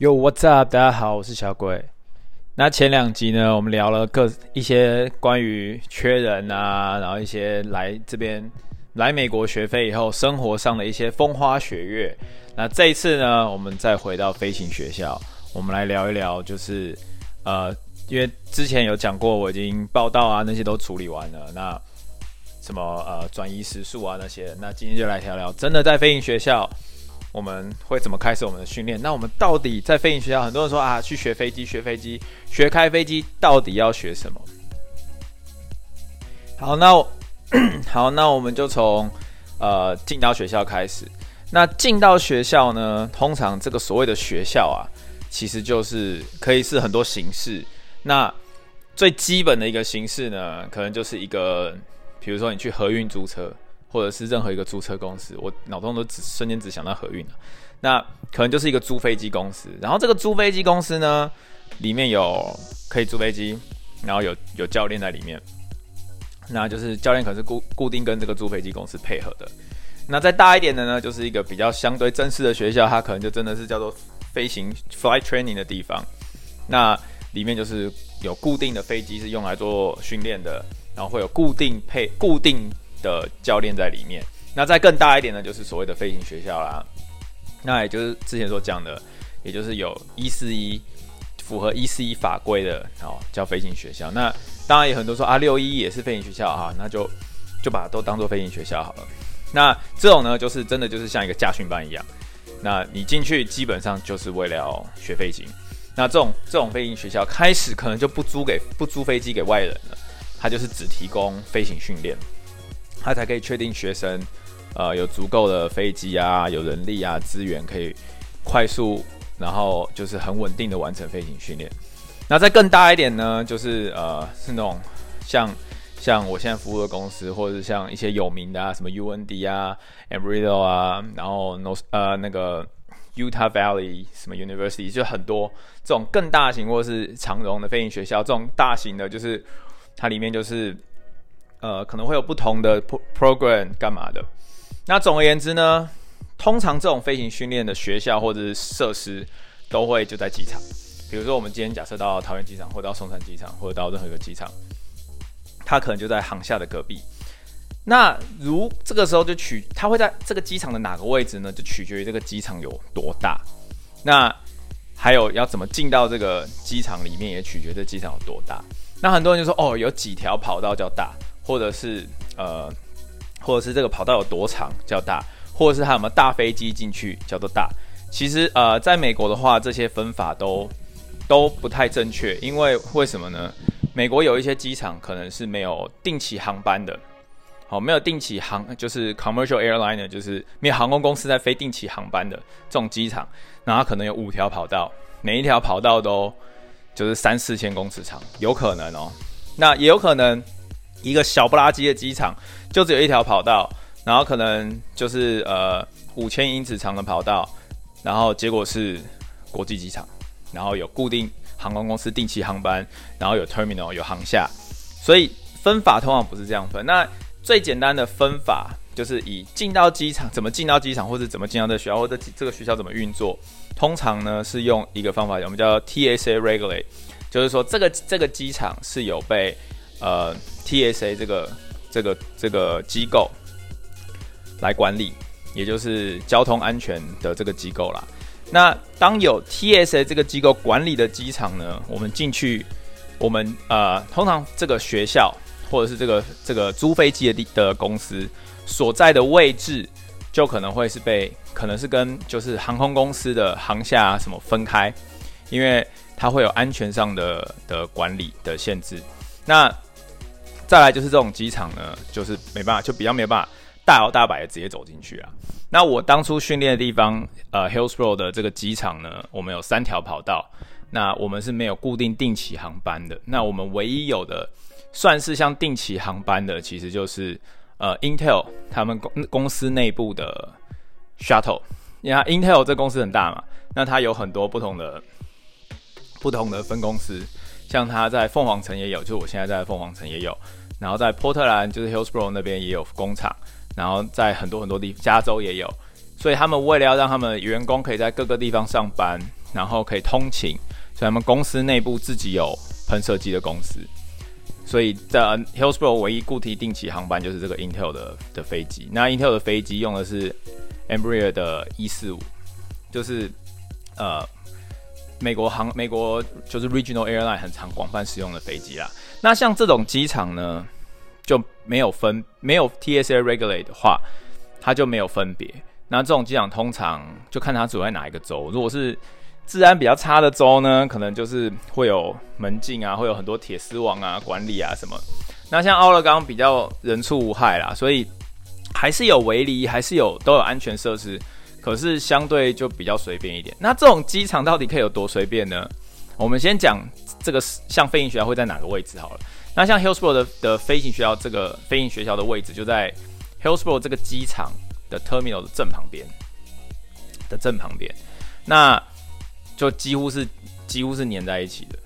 Yo, what's up？大家好，我是小鬼。那前两集呢，我们聊了各一些关于缺人啊，然后一些来这边来美国学飞以后生活上的一些风花雪月。那这一次呢，我们再回到飞行学校，我们来聊一聊，就是呃，因为之前有讲过，我已经报到啊，那些都处理完了。那什么呃，转移时数啊那些，那今天就来聊聊，真的在飞行学校。我们会怎么开始我们的训练？那我们到底在飞行学校，很多人说啊，去学飞机、学飞机、学开飞机，到底要学什么？好，那 好，那我们就从呃进到学校开始。那进到学校呢，通常这个所谓的学校啊，其实就是可以是很多形式。那最基本的一个形式呢，可能就是一个，比如说你去合运租车。或者是任何一个租车公司，我脑中都只瞬间只想到合运了。那可能就是一个租飞机公司，然后这个租飞机公司呢，里面有可以租飞机，然后有有教练在里面，那就是教练可是固固定跟这个租飞机公司配合的。那再大一点的呢，就是一个比较相对正式的学校，它可能就真的是叫做飞行 flight training 的地方。那里面就是有固定的飞机是用来做训练的，然后会有固定配固定。的教练在里面，那再更大一点呢，就是所谓的飞行学校啦。那也就是之前所讲的，也就是有一四一符合一四一法规的哦，叫飞行学校。那当然也很多说啊，六一也是飞行学校啊，那就就把它都当做飞行学校好了。那这种呢，就是真的就是像一个驾训班一样。那你进去基本上就是为了学飞行。那这种这种飞行学校开始可能就不租给不租飞机给外人了，它就是只提供飞行训练。他才可以确定学生，呃，有足够的飞机啊，有人力啊，资源可以快速，然后就是很稳定的完成飞行训练。那再更大一点呢，就是呃，是那种像像我现在服务的公司，或者是像一些有名的啊，什么 UND 啊 e m b r y d o 啊，然后 No 呃那个 Utah Valley 什么 University，就很多这种更大型或者是长荣的飞行学校，这种大型的，就是它里面就是。呃，可能会有不同的 program 干嘛的。那总而言之呢，通常这种飞行训练的学校或者是设施都会就在机场。比如说，我们今天假设到桃园机场，或者到松山机场，或者到任何一个机场，它可能就在航厦的隔壁。那如这个时候就取，它会在这个机场的哪个位置呢？就取决于这个机场有多大。那还有要怎么进到这个机场里面，也取决于这机场有多大。那很多人就说，哦，有几条跑道叫大。或者是呃，或者是这个跑道有多长叫大，或者是它有没有大飞机进去叫做大。其实呃，在美国的话，这些分法都都不太正确，因为为什么呢？美国有一些机场可能是没有定期航班的，好，没有定期航就是 commercial airliner，就是没有航空公司在飞定期航班的这种机场，那它可能有五条跑道，每一条跑道都就是三四千公尺长，有可能哦。那也有可能。一个小不拉几的机场，就只有一条跑道，然后可能就是呃五千英尺长的跑道，然后结果是国际机场，然后有固定航空公司定期航班，然后有 terminal 有航厦，所以分法通常不是这样分。那最简单的分法就是以进到机场怎么进到机场，或者怎么进到这学校，或者这个学校怎么运作，通常呢是用一个方法，我们叫 TSA regulate，就是说这个这个机场是有被呃。TSA 这个这个这个机构来管理，也就是交通安全的这个机构啦。那当有 TSA 这个机构管理的机场呢，我们进去，我们呃，通常这个学校或者是这个这个租飞机的地的公司所在的位置，就可能会是被可能是跟就是航空公司的航厦啊什么分开，因为它会有安全上的的管理的限制。那再来就是这种机场呢，就是没办法，就比较没有办法大摇大摆的直接走进去啊。那我当初训练的地方，呃，Hillsboro 的这个机场呢，我们有三条跑道，那我们是没有固定定期航班的。那我们唯一有的算是像定期航班的，其实就是呃，Intel 他们公公司内部的 Shuttle。你看 Intel 这公司很大嘛，那它有很多不同的不同的分公司，像它在凤凰城也有，就我现在在凤凰城也有。然后在波特兰，就是 Hillsboro 那边也有工厂，然后在很多很多地，加州也有，所以他们为了要让他们员工可以在各个地方上班，然后可以通勤，所以他们公司内部自己有喷射机的公司。所以在 Hillsboro 唯一固定定期航班就是这个 Intel 的的飞机。那 Intel 的飞机用的是 Embraer 的一四五，就是呃美国航美国就是 Regional Airline 很常广泛使用的飞机啦。那像这种机场呢，就没有分没有 TSA regulate 的话，它就没有分别。那这种机场通常就看它住在哪一个州，如果是治安比较差的州呢，可能就是会有门禁啊，会有很多铁丝网啊、管理啊什么。那像奥勒冈比较人畜无害啦，所以还是有围篱，还是有都有安全设施，可是相对就比较随便一点。那这种机场到底可以有多随便呢？我们先讲这个像飞行学校会在哪个位置好了。那像 Hillsboro 的的飞行学校，这个飞行学校的位置就在 Hillsboro 这个机场的 terminal 的正旁边的正旁边。那就几乎是几乎是粘在一起的。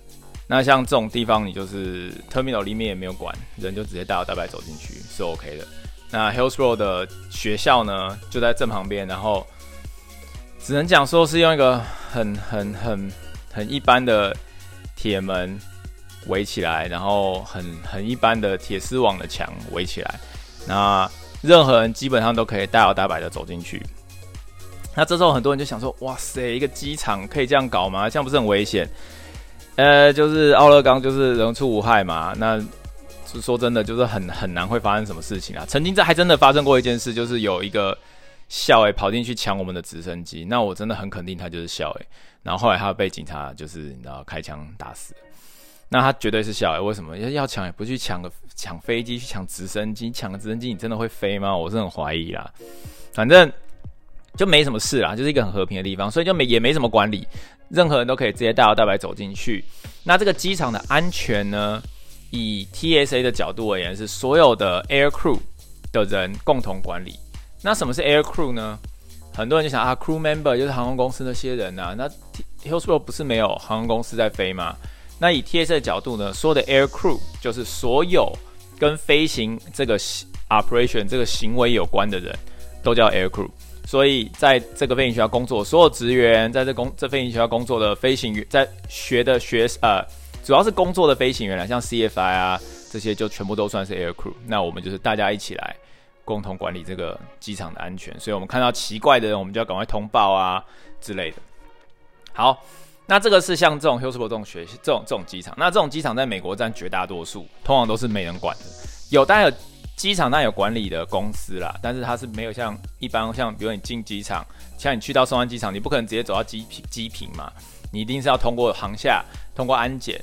那像这种地方，你就是 terminal 里面也没有管，人就直接大摇大摆走进去是 OK 的。那 Hillsboro 的学校呢，就在正旁边，然后只能讲说是用一个很很很很一般的铁门围起来，然后很很一般的铁丝网的墙围起来，那任何人基本上都可以大摇大摆的走进去。那这时候很多人就想说：“哇塞，一个机场可以这样搞吗？这样不是很危险？”呃，就是奥勒冈就是人畜无害嘛。那是说真的，就是很很难会发生什么事情啊。曾经这还真的发生过一件事，就是有一个校尉跑进去抢我们的直升机。那我真的很肯定他就是校尉。然后后来他被警察就是你知道开枪打死。那他绝对是校尉。为什么要要抢也不去抢个抢飞机，去抢直升机？抢个直升机你真的会飞吗？我是很怀疑啦。反正。就没什么事啦，就是一个很和平的地方，所以就没也没什么管理，任何人都可以直接大摇大摆走进去。那这个机场的安全呢，以 TSA 的角度而言，是所有的 Air Crew 的人共同管理。那什么是 Air Crew 呢？很多人就想啊，Crew Member 就是航空公司那些人啊。那 Hillsboro 不是没有航空公司在飞吗？那以 TSA 的角度呢，所有的 Air Crew 就是所有跟飞行这个 operation 这个行为有关的人都叫 Air Crew。所以，在这个飞行学校工作，所有职员在这工这飞行学校工作的飞行员，在学的学呃，主要是工作的飞行员啦，像 CFI 啊这些，就全部都算是 Air Crew。那我们就是大家一起来共同管理这个机场的安全。所以我们看到奇怪的人，我们就要赶快通报啊之类的。好，那这个是像这种 Hillsboro 这种学这种这种机场，那这种机场在美国占绝大多数，通常都是没人管的。有当然有。机场那有管理的公司啦，但是它是没有像一般像，比如你进机场，像你去到松山机场，你不可能直接走到机坪机坪嘛，你一定是要通过航厦，通过安检，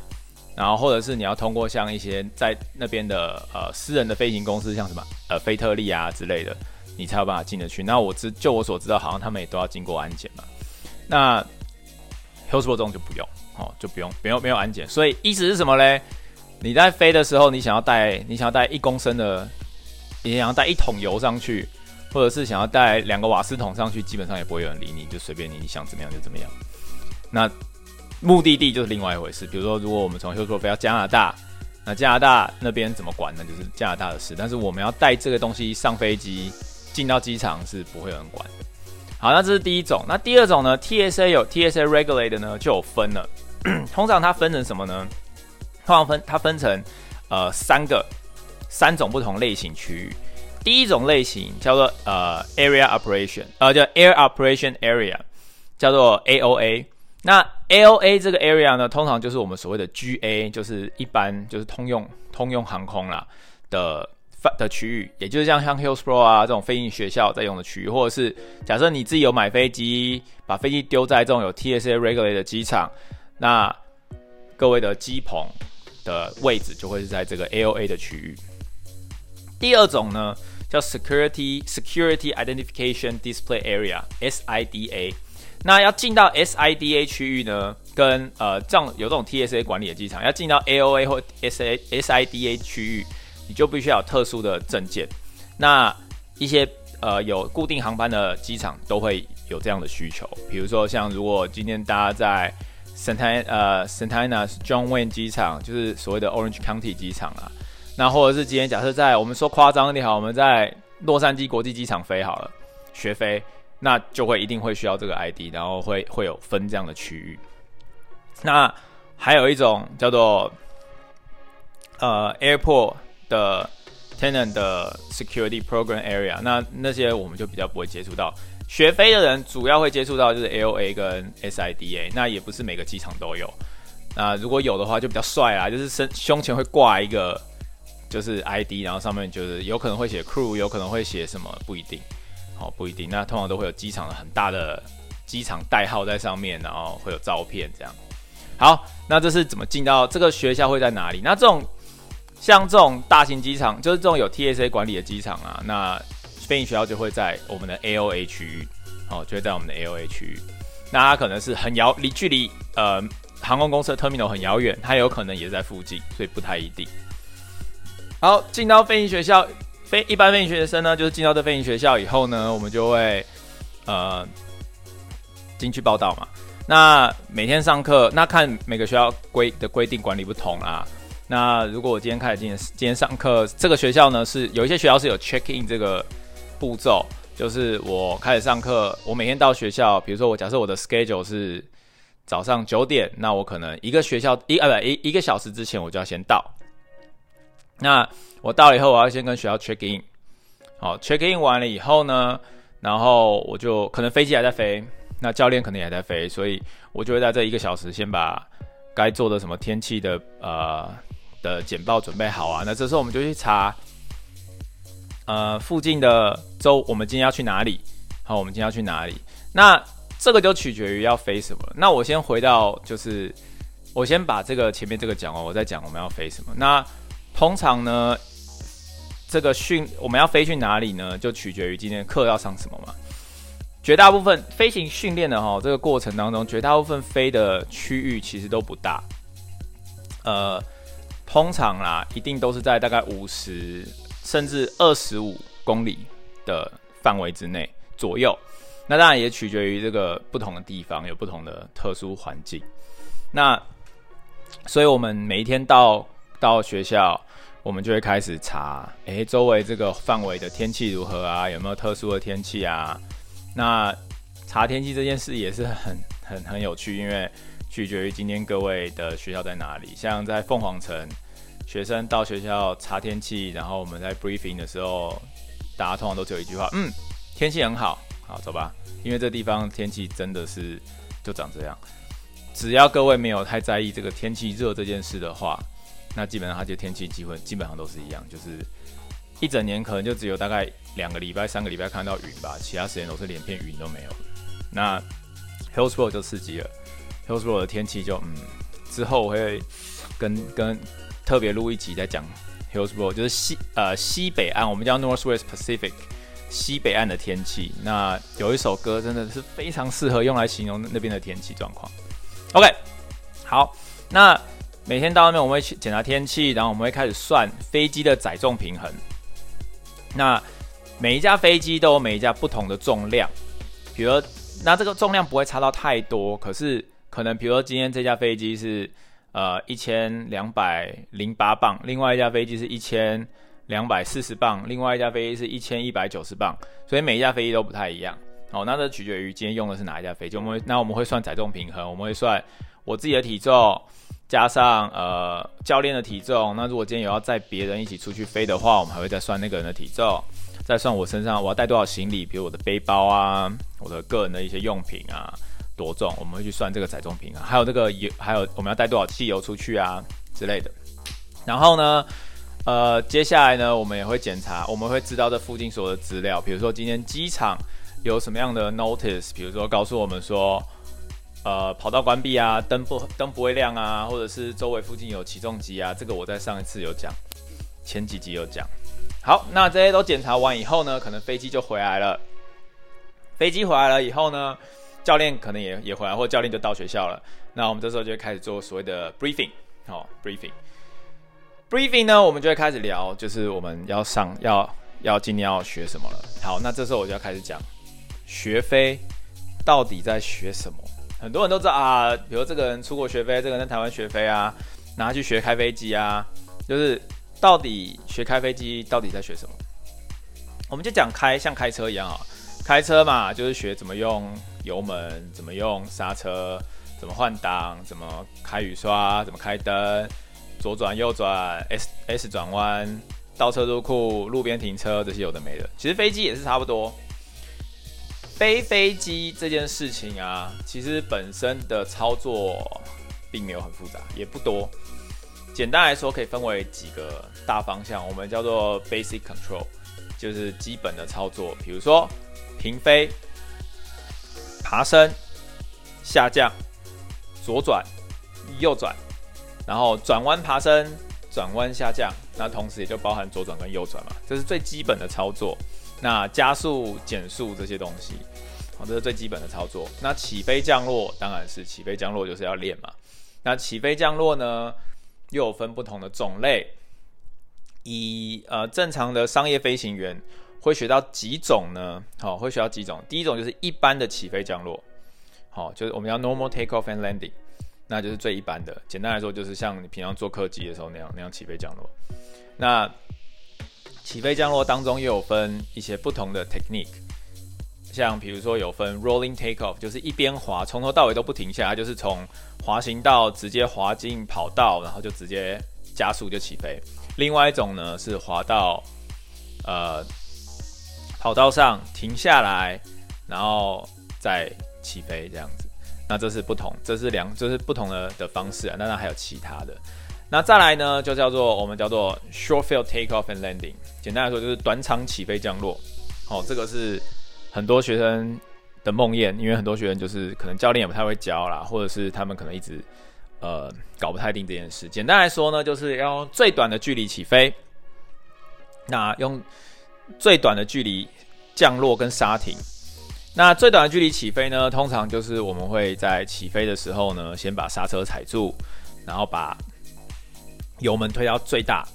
然后或者是你要通过像一些在那边的呃私人的飞行公司，像什么呃菲特利啊之类的，你才有办法进得去。那我知就我所知道，好像他们也都要经过安检嘛。那 Hillsboro 这种就不用，哦，就不用，没有没有安检。所以意思是什么嘞？你在飞的时候，你想要带你想要带一公升的。你想要带一桶油上去，或者是想要带两个瓦斯桶上去，基本上也不会有人理你，就随便你，你想怎么样就怎么样。那目的地就是另外一回事。比如说，如果我们从休斯伯飞到加拿大，那加拿大那边怎么管呢？就是加拿大的事。但是我们要带这个东西上飞机，进到机场是不会有人管的。好，那这是第一种。那第二种呢？TSA 有 TSA regulated 呢，就有分了。通常它分成什么呢？通常分它分成呃三个。三种不同类型区域，第一种类型叫做呃 Area Operation，呃叫 Air Operation Area，叫做 AOA。那 AOA 这个 area 呢，通常就是我们所谓的 GA，就是一般就是通用通用航空啦的的区域，也就是像像 Hillsboro 啊这种飞行学校在用的区域，或者是假设你自己有买飞机，把飞机丢在这种有 TSA regulated 的机场，那各位的机棚的位置就会是在这个 AOA 的区域。第二种呢，叫 Security Security Identification Display Area（SIDA）。那要进到 SIDA 区域呢，跟呃这样有这种 TSA 管理的机场，要进到 AOA 或 SA SIDA 区域，你就必须要有特殊的证件。那一些呃有固定航班的机场都会有这样的需求，比如说像如果今天大家在 Santa 呃 Santa Ana John Wayne 机场，就是所谓的 Orange County 机场啊。那或者是今天假设在我们说夸张一点好，我们在洛杉矶国际机场飞好了，学飞，那就会一定会需要这个 ID，然后会会有分这样的区域。那还有一种叫做呃 Airport 的 Tenant 的 Security Program Area，那那些我们就比较不会接触到。学飞的人主要会接触到就是 LA 跟 SIDA，那也不是每个机场都有。那如果有的话，就比较帅啦，就是身胸前会挂一个就是 ID，然后上面就是有可能会写 Crew，有可能会写什么，不一定，哦，不一定。那通常都会有机场的很大的机场代号在上面，然后会有照片这样。好，那这是怎么进到这个学校会在哪里？那这种像这种大型机场，就是这种有 TSA 管理的机场啊，那。飞行学校就会在我们的 AOA 区域，哦，就会在我们的 AOA 区域。那它可能是很遥离，距离呃航空公司的 terminal 很遥远，它有可能也在附近，所以不太一定。好，进到飞行学校，飞一般飞行学生呢，就是进到这飞行学校以后呢，我们就会呃进去报到嘛。那每天上课，那看每个学校规的规定管理不同啦。那如果我今天开始今天今天上课，这个学校呢是有一些学校是有 check in 这个。步骤就是我开始上课，我每天到学校，比如说我假设我的 schedule 是早上九点，那我可能一个学校一啊不一一个小时之前我就要先到。那我到了以后，我要先跟学校 check in，好 check in 完了以后呢，然后我就可能飞机还在飞，那教练可能也还在飞，所以我就会在这一个小时先把该做的什么天气的呃的简报准备好啊。那这时候我们就去查。呃，附近的州，我们今天要去哪里？好，我们今天要去哪里？那这个就取决于要飞什么。那我先回到，就是我先把这个前面这个讲完，我再讲我们要飞什么。那通常呢，这个训我们要飞去哪里呢？就取决于今天课要上什么嘛。绝大部分飞行训练的哈，这个过程当中，绝大部分飞的区域其实都不大。呃，通常啦，一定都是在大概五十。甚至二十五公里的范围之内左右，那当然也取决于这个不同的地方有不同的特殊环境。那所以我们每一天到到学校，我们就会开始查，诶，周围这个范围的天气如何啊？有没有特殊的天气啊？那查天气这件事也是很很很有趣，因为取决于今天各位的学校在哪里。像在凤凰城。学生到学校查天气，然后我们在 briefing 的时候，大家通常都只有一句话：嗯，天气很好，好走吧。因为这地方天气真的是就长这样。只要各位没有太在意这个天气热这件事的话，那基本上它就天气机会基本上都是一样，就是一整年可能就只有大概两个礼拜、三个礼拜看到云吧，其他时间都是连片云都没有。那 Hillsboro 就刺激了，Hillsboro 的天气就嗯，之后我会跟跟。特别录一集在讲 Hillsboro，就是西呃西北岸，我们叫 Northwest Pacific，西北岸的天气。那有一首歌真的是非常适合用来形容那边的天气状况。OK，好，那每天到外面我们会去检查天气，然后我们会开始算飞机的载重平衡。那每一架飞机都有每一架不同的重量，比如那这个重量不会差到太多，可是可能比如说今天这架飞机是。呃，一千两百零八磅，另外一架飞机是一千两百四十磅，另外一架飞机是一千一百九十磅，所以每一架飞机都不太一样。哦，那这取决于今天用的是哪一架飞机。我们，那我们会算载重平衡，我们会算我自己的体重加上呃教练的体重。那如果今天有要载别人一起出去飞的话，我们还会再算那个人的体重，再算我身上我要带多少行李，比如我的背包啊，我的个人的一些用品啊。多重，我们会去算这个载重平衡，还有这个油，还有我们要带多少汽油出去啊之类的。然后呢，呃，接下来呢，我们也会检查，我们会知道这附近所有的资料，比如说今天机场有什么样的 notice，比如说告诉我们说，呃，跑道关闭啊，灯不灯不会亮啊，或者是周围附近有起重机啊，这个我在上一次有讲，前几集有讲。好，那这些都检查完以后呢，可能飞机就回来了。飞机回来了以后呢，教练可能也也回来，或教练就到学校了。那我们这时候就开始做所谓的 briefing，好，briefing，briefing 呢，我们就会开始聊，就是我们要上要要今天要学什么了。好，那这时候我就要开始讲学飞到底在学什么。很多人都知道啊，比如这个人出国学飞，这个人在台湾学飞啊，拿去学开飞机啊，就是到底学开飞机到底在学什么？我们就讲开像开车一样啊。开车嘛，就是学怎么用油门，怎么用刹车，怎么换挡，怎么开雨刷，怎么开灯，左转右转，S S 转弯，倒车入库，路边停车，这些有的没的。其实飞机也是差不多。飞飞机这件事情啊，其实本身的操作并没有很复杂，也不多。简单来说，可以分为几个大方向，我们叫做 basic control，就是基本的操作，比如说。平飞、爬升、下降、左转、右转，然后转弯、爬升、转弯、下降，那同时也就包含左转跟右转嘛，这是最基本的操作。那加速、减速这些东西，好，这是最基本的操作。那起飞、降落当然是起飞、降落就是要练嘛。那起飞、降落呢，又有分不同的种类。以呃正常的商业飞行员。会学到几种呢？好，会学到几种。第一种就是一般的起飞降落，好，就是我们叫 normal take off and landing，那就是最一般的。简单来说，就是像你平常坐客机的时候那样那样起飞降落。那起飞降落当中又有分一些不同的 technique，像比如说有分 rolling take off，就是一边滑，从头到尾都不停下，就是从滑行道直接滑进跑道，然后就直接加速就起飞。另外一种呢是滑到呃。跑道上停下来，然后再起飞这样子，那这是不同，这是两，这是不同的的方式啊。那那还有其他的，那再来呢，就叫做我们叫做 short field take off and landing。简单来说就是短场起飞降落。哦，这个是很多学生的梦魇，因为很多学生就是可能教练也不太会教啦，或者是他们可能一直呃搞不太定这件事。简单来说呢，就是要用最短的距离起飞，那用。最短的距离降落跟刹停，那最短的距离起飞呢？通常就是我们会在起飞的时候呢，先把刹车踩住，然后把油门推到最大，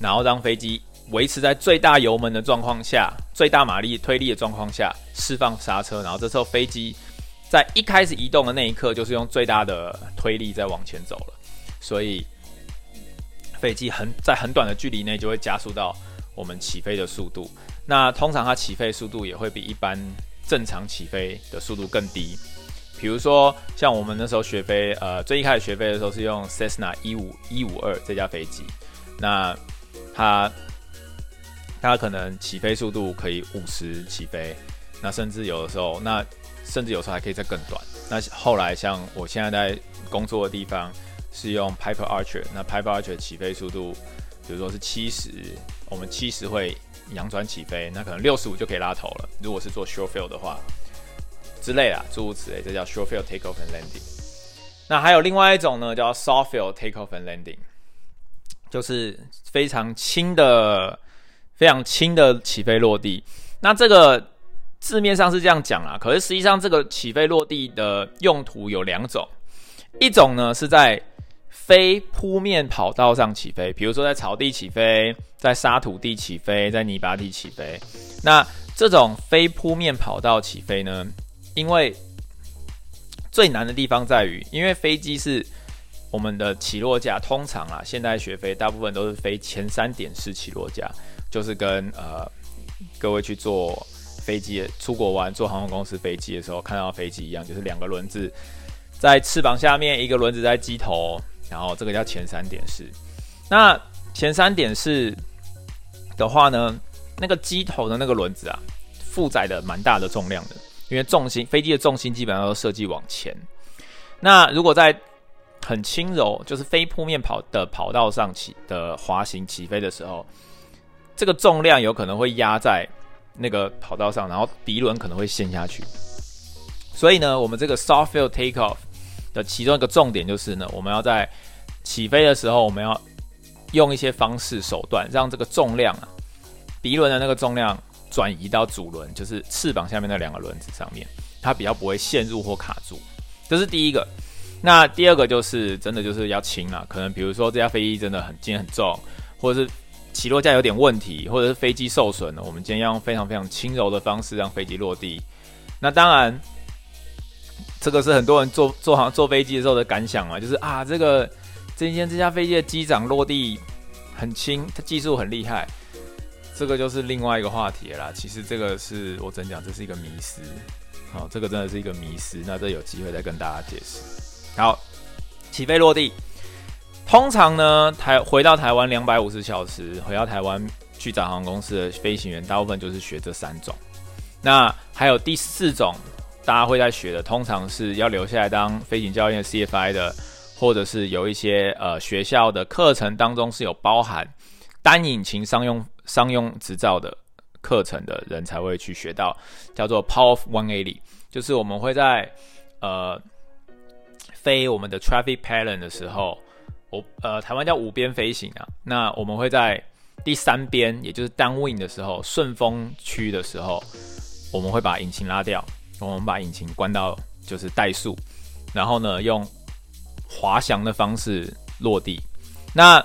然后让飞机维持在最大油门的状况下，最大马力推力的状况下释放刹车，然后这时候飞机在一开始移动的那一刻，就是用最大的推力在往前走了，所以飞机很在很短的距离内就会加速到。我们起飞的速度，那通常它起飞速度也会比一般正常起飞的速度更低。比如说，像我们那时候学飞，呃，最一开始学飞的时候是用 Cessna 一五一五二这架飞机，那它它可能起飞速度可以五十起飞，那甚至有的时候，那甚至有时候还可以再更短。那后来像我现在在工作的地方是用 Piper Archer，那 Piper Archer 起飞速度，比如说是七十。我们七十会仰转起飞，那可能六十五就可以拉头了。如果是做 short field 的话，之类啦，诸如此类，这叫 short field take off and landing。那还有另外一种呢，叫 soft field take off and landing，就是非常轻的、非常轻的起飞落地。那这个字面上是这样讲啦，可是实际上这个起飞落地的用途有两种，一种呢是在非铺面跑道上起飞，比如说在草地起飞，在沙土地起飞，在泥巴地起飞。那这种非铺面跑道起飞呢，因为最难的地方在于，因为飞机是我们的起落架，通常啊，现在学飞大部分都是飞前三点式起落架，就是跟呃各位去坐飞机出国玩坐航空公司飞机的时候看到飞机一样，就是两个轮子在翅膀下面，一个轮子在机头。然后这个叫前三点式，那前三点式的话呢，那个机头的那个轮子啊，负载的蛮大的重量的，因为重心飞机的重心基本上都设计往前。那如果在很轻柔，就是非铺面跑的跑道上起的滑行起飞的时候，这个重量有可能会压在那个跑道上，然后鼻轮可能会陷下去。所以呢，我们这个 soft field takeoff。的其中一个重点就是呢，我们要在起飞的时候，我们要用一些方式手段，让这个重量啊，鼻轮的那个重量转移到主轮，就是翅膀下面那两个轮子上面，它比较不会陷入或卡住。这是第一个。那第二个就是真的就是要轻啊，可能比如说这架飞机真的很今天很重，或者是起落架有点问题，或者是飞机受损了，我们今天要用非常非常轻柔的方式让飞机落地。那当然。这个是很多人坐 坐航坐飞机的时候的感想嘛，就是啊，这个今天这架飞机的机长落地很轻，他技术很厉害。这个就是另外一个话题了啦。其实这个是我真讲，这是一个迷思。好，这个真的是一个迷思。那这有机会再跟大家解释。好，起飞落地，通常呢，台回到台湾两百五十小时，回到台湾去找航空公司的飞行员，大部分就是学这三种。那还有第四种，大家会在学的，通常是要留下来当飞行教练 CFI 的，或者是有一些呃学校的课程当中是有包含。单引擎商用商用执照的课程的人才会去学到，叫做 Power of 180，就是我们会在呃飞我们的 Traffic Pattern 的时候，我呃台湾叫五边飞行啊，那我们会在第三边，也就是 Downwind 的时候，顺风区的时候，我们会把引擎拉掉，我们把引擎关到就是怠速，然后呢用滑翔的方式落地，那。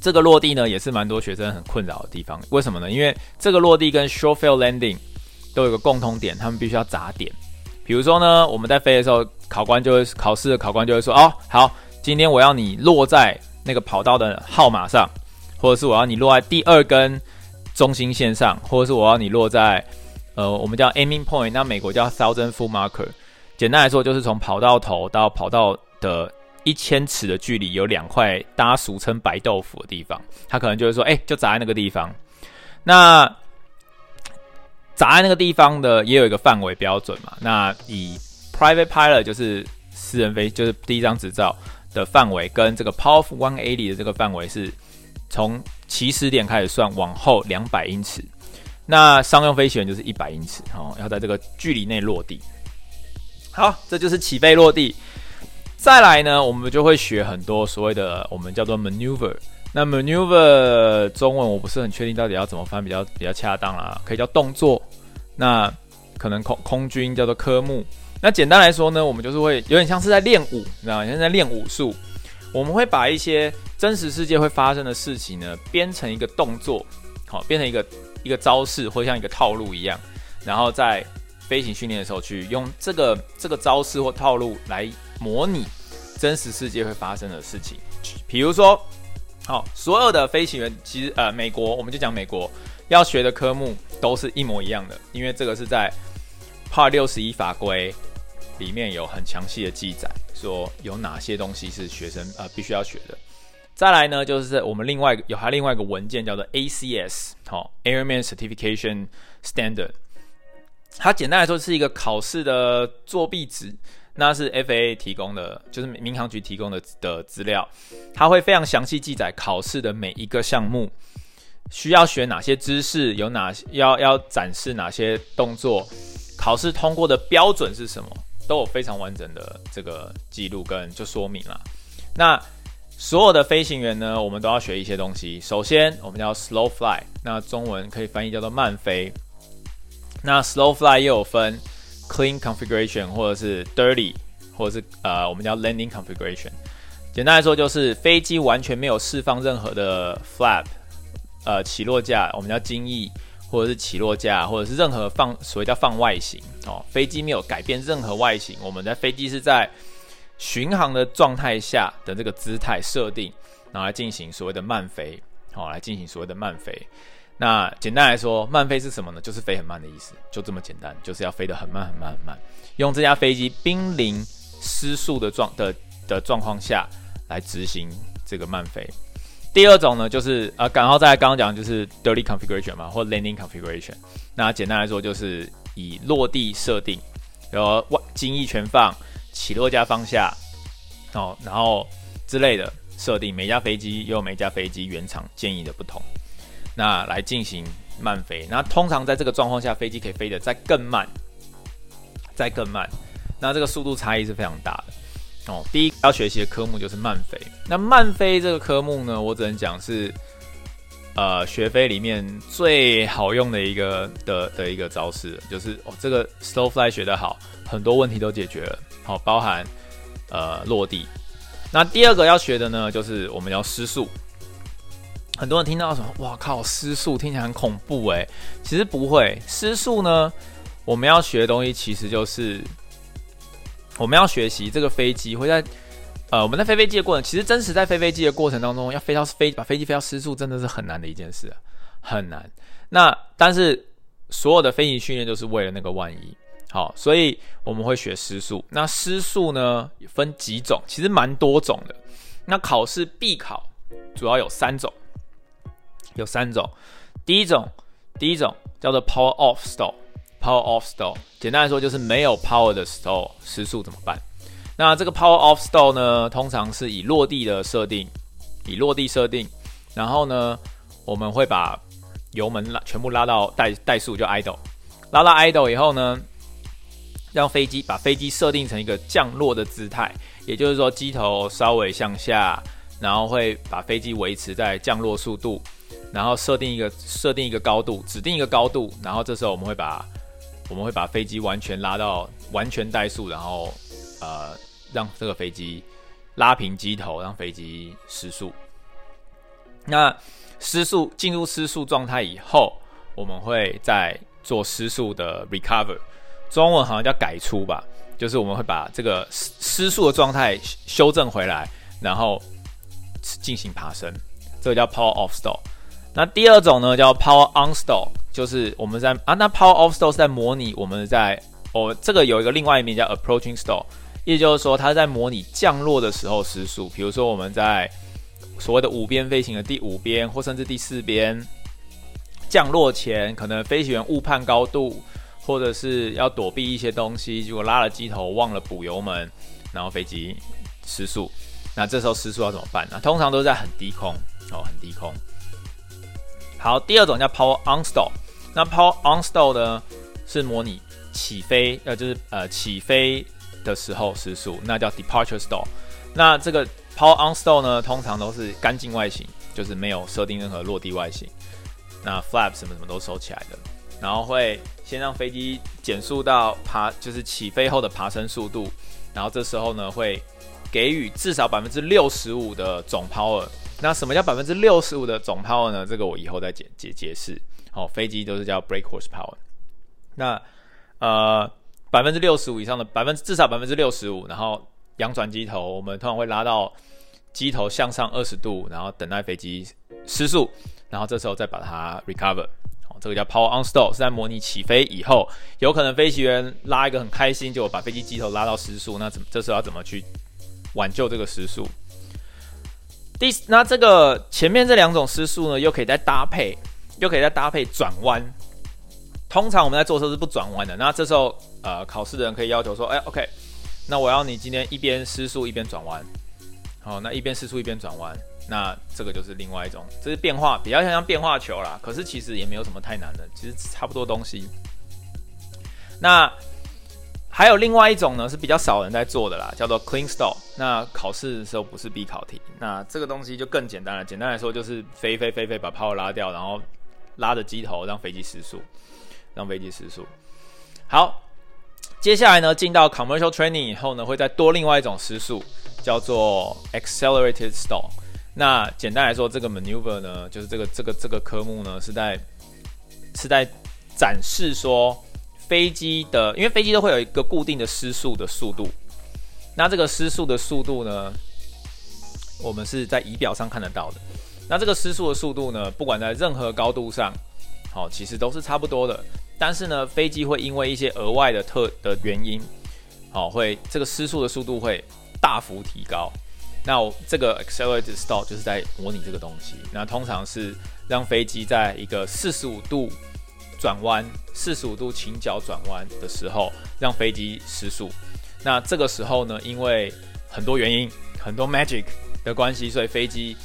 这个落地呢，也是蛮多学生很困扰的地方。为什么呢？因为这个落地跟 short fail landing 都有个共通点，他们必须要砸点。比如说呢，我们在飞的时候，考官就会考试的考官就会说：“哦，好，今天我要你落在那个跑道的号码上，或者是我要你落在第二根中心线上，或者是我要你落在呃，我们叫 aiming point，那美国叫 thousand foot marker。简单来说，就是从跑道头到跑道的。”一千尺的距离有两块，大家俗称白豆腐的地方，他可能就会说：“哎、就砸在那个地方。”那砸在那个地方的也有一个范围标准嘛。那以 Private Pilot 就是私人飞，就是第一张执照的范围，跟这个 Power of 180的这个范围是从起始点开始算，往后两百英尺。那商用飞行员就是一百英尺哦，要在这个距离内落地。好，这就是起飞落地。再来呢，我们就会学很多所谓的我们叫做 maneuver。那 maneuver 中文我不是很确定到底要怎么翻比较比较恰当啦，可以叫动作。那可能空空军叫做科目。那简单来说呢，我们就是会有点像是在练武，你知道吗？像在练武术。我们会把一些真实世界会发生的事情呢，编成一个动作，好，变成一个一个招式，或像一个套路一样，然后在飞行训练的时候去用这个这个招式或套路来。模拟真实世界会发生的事情，比如说，好，所有的飞行员其实呃，美国我们就讲美国要学的科目都是一模一样的，因为这个是在 Part 六十一法规里面有很详细的记载，说有哪些东西是学生呃必须要学的。再来呢，就是我们另外有还另外一个文件叫做 ACS，好，Airman Certification Standard，它简单来说是一个考试的作弊纸。那是 FAA 提供的，就是民航局提供的的资料，它会非常详细记载考试的每一个项目，需要学哪些知识，有哪要要展示哪些动作，考试通过的标准是什么，都有非常完整的这个记录跟就说明了。那所有的飞行员呢，我们都要学一些东西。首先，我们叫 slow fly，那中文可以翻译叫做慢飞。那 slow fly 又有分。Clean configuration 或者是 dirty，或者是呃，我们叫 landing configuration。简单来说，就是飞机完全没有释放任何的 flap，呃，起落架，我们叫襟翼，或者是起落架，或者是任何放，所谓叫放外形哦。飞机没有改变任何外形，我们在飞机是在巡航的状态下的这个姿态设定，然后来进行所谓的慢飞，好、哦，来进行所谓的慢飞。那简单来说，慢飞是什么呢？就是飞很慢的意思，就这么简单，就是要飞得很慢很慢很慢，用这架飞机濒临失速的状的的状况下来执行这个慢飞。第二种呢，就是呃，然后再刚刚讲就是 dirty configuration 嘛，或 landing configuration。那简单来说，就是以落地设定，然后外襟翼全放，起落架放下，哦，然后之类的设定，每架飞机有每架飞机原厂建议的不同。那来进行慢飞，那通常在这个状况下，飞机可以飞得再更慢，再更慢。那这个速度差异是非常大的哦。第一要学习的科目就是慢飞。那慢飞这个科目呢，我只能讲是呃学飞里面最好用的一个的的一个招式，就是哦这个 slow fly 学得好，很多问题都解决了。好、包含呃落地。那第二个要学的呢，就是我们要失速。很多人听到什么？哇靠，失速听起来很恐怖诶。其实不会，失速呢，我们要学的东西其实就是我们要学习这个飞机会在呃我们在飞飞机的过程，其实真实在飞飞机的过程当中，要飞到飞把飞机飞到失速，真的是很难的一件事。很难。那但是所有的飞行训练都是为了那个万一。好，所以我们会学失速。那失速呢，分几种，其实蛮多种的。那考试必考主要有三种，有三种。第一种，第一种叫做 power off stall。Power off stall，简单来说就是没有 power 的 stall 失速怎么办？那这个 power off stall 呢，通常是以落地的设定，以落地设定，然后呢，我们会把油门拉全部拉到怠怠速就 idle，拉到 idle 以后呢，让飞机把飞机设定成一个降落的姿态，也就是说机头稍微向下，然后会把飞机维持在降落速度，然后设定一个设定一个高度，指定一个高度，然后这时候我们会把我们会把飞机完全拉到完全怠速，然后呃让这个飞机拉平机头，让飞机失速。那失速进入失速状态以后，我们会再做失速的 recover。中文好像叫改出吧，就是我们会把这个失失速的状态修正回来，然后进行爬升，这个叫 power off stall。那第二种呢叫 power on stall，就是我们在啊，那 power off stall 是在模拟我们在哦，这个有一个另外一名叫 approaching stall，意思就是说它在模拟降落的时候失速，比如说我们在所谓的五边飞行的第五边或甚至第四边降落前，可能飞行员误判高度。或者是要躲避一些东西，结果拉了机头忘了补油门，然后飞机失速。那这时候失速要怎么办呢？通常都是在很低空哦，很低空。好，第二种叫 power on stall。那 power on stall 呢，是模拟起飞，呃，就是呃起飞的时候失速，那叫 departure stall。那这个 power on stall 呢，通常都是干净外形，就是没有设定任何落地外形，那 flap 什么什么都收起来的。然后会先让飞机减速到爬，就是起飞后的爬升速度，然后这时候呢会给予至少百分之六十五的总 power。那什么叫百分之六十五的总 power 呢？这个我以后再解解解释。哦，飞机都是叫 brake horsepower。那呃百分之六十五以上的百分之至少百分之六十五，然后仰转机头，我们通常会拉到机头向上二十度，然后等待飞机失速，然后这时候再把它 recover。哦这个叫 power on stall，是在模拟起飞以后，有可能飞行员拉一个很开心，就把飞机机头拉到失速，那怎么这时候要怎么去挽救这个失速？第那这个前面这两种失速呢，又可以再搭配，又可以再搭配转弯。通常我们在做车是不转弯的，那这时候呃考试的人可以要求说，哎，OK，那我要你今天一边失速一边转弯，好，那一边失速一边转弯。那这个就是另外一种，这是变化，比较像像变化球啦。可是其实也没有什么太难的，其实差不多东西。那还有另外一种呢，是比较少人在做的啦，叫做 clean stall。那考试的时候不是必考题。那这个东西就更简单了，简单来说就是飞飞飞飞，把炮拉掉，然后拉着机头让飞机失速，让飞机失速。好，接下来呢，进到 commercial training 以后呢，会再多另外一种失速，叫做 accelerated stall。那简单来说，这个 maneuver 呢，就是这个这个这个科目呢，是在是在展示说飞机的，因为飞机都会有一个固定的失速的速度。那这个失速的速度呢，我们是在仪表上看得到的。那这个失速的速度呢，不管在任何高度上，好，其实都是差不多的。但是呢，飞机会因为一些额外的特的原因，好，会这个失速的速度会大幅提高。那我这个 accelerated stall 就是在模拟这个东西。那通常是让飞机在一个四十五度转弯、四十五度倾角转弯的时候，让飞机失速。那这个时候呢，因为很多原因、很多 magic 的关系，所以飞机